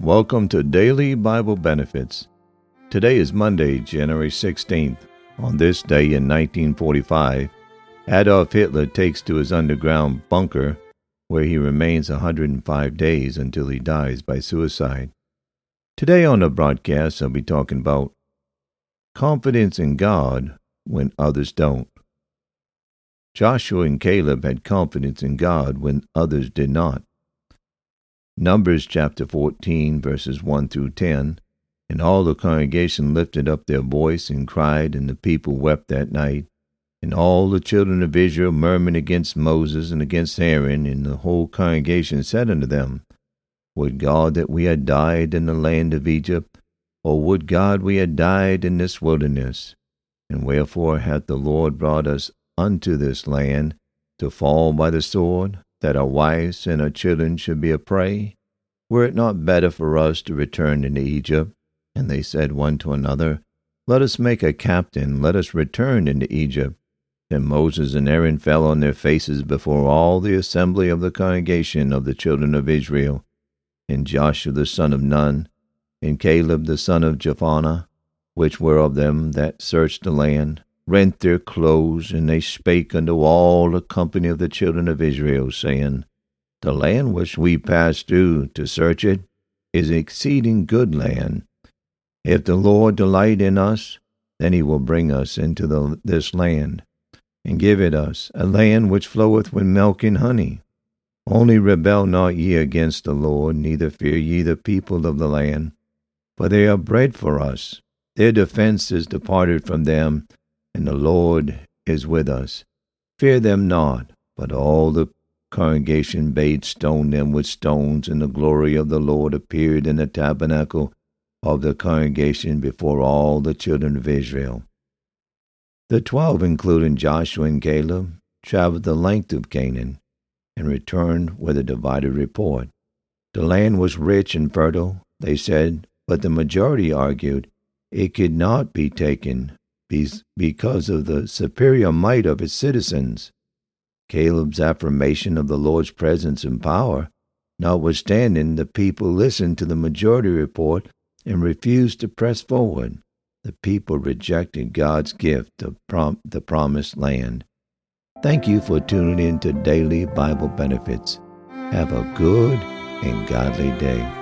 Welcome to Daily Bible Benefits. Today is Monday, January 16th. On this day in 1945, Adolf Hitler takes to his underground bunker where he remains 105 days until he dies by suicide. Today on the broadcast, I'll be talking about confidence in God when others don't. Joshua and Caleb had confidence in God when others did not. Numbers chapter 14, verses 1 through 10. And all the congregation lifted up their voice and cried, and the people wept that night. And all the children of Israel murmured against Moses and against Aaron, and the whole congregation said unto them, Would God that we had died in the land of Egypt, or would God we had died in this wilderness? And wherefore hath the Lord brought us unto this land, to fall by the sword? That our wives and our children should be a prey? Were it not better for us to return into Egypt? And they said one to another, Let us make a captain, let us return into Egypt. Then Moses and Aaron fell on their faces before all the assembly of the congregation of the children of Israel. And Joshua the son of Nun, and Caleb the son of Jephunneh, which were of them that searched the land, rent their clothes, and they spake unto all the company of the children of Israel, saying, The land which we passed through to search it is exceeding good land. If the Lord delight in us, then he will bring us into the, this land, and give it us, a land which floweth with milk and honey. Only rebel not ye against the Lord, neither fear ye the people of the land, for they are bread for us. Their defense is departed from them, and the Lord is with us. Fear them not, but all the congregation bade stone them with stones, and the glory of the Lord appeared in the tabernacle of the congregation before all the children of Israel. The twelve, including Joshua and Caleb, traveled the length of Canaan and returned with a divided report. The land was rich and fertile, they said, but the majority argued it could not be taken because of the superior might of its citizens. Caleb's affirmation of the Lord's presence and power, notwithstanding, the people listened to the majority report and refused to press forward. The people rejected God's gift of prom- the promised land. Thank you for tuning in to Daily Bible Benefits. Have a good and godly day.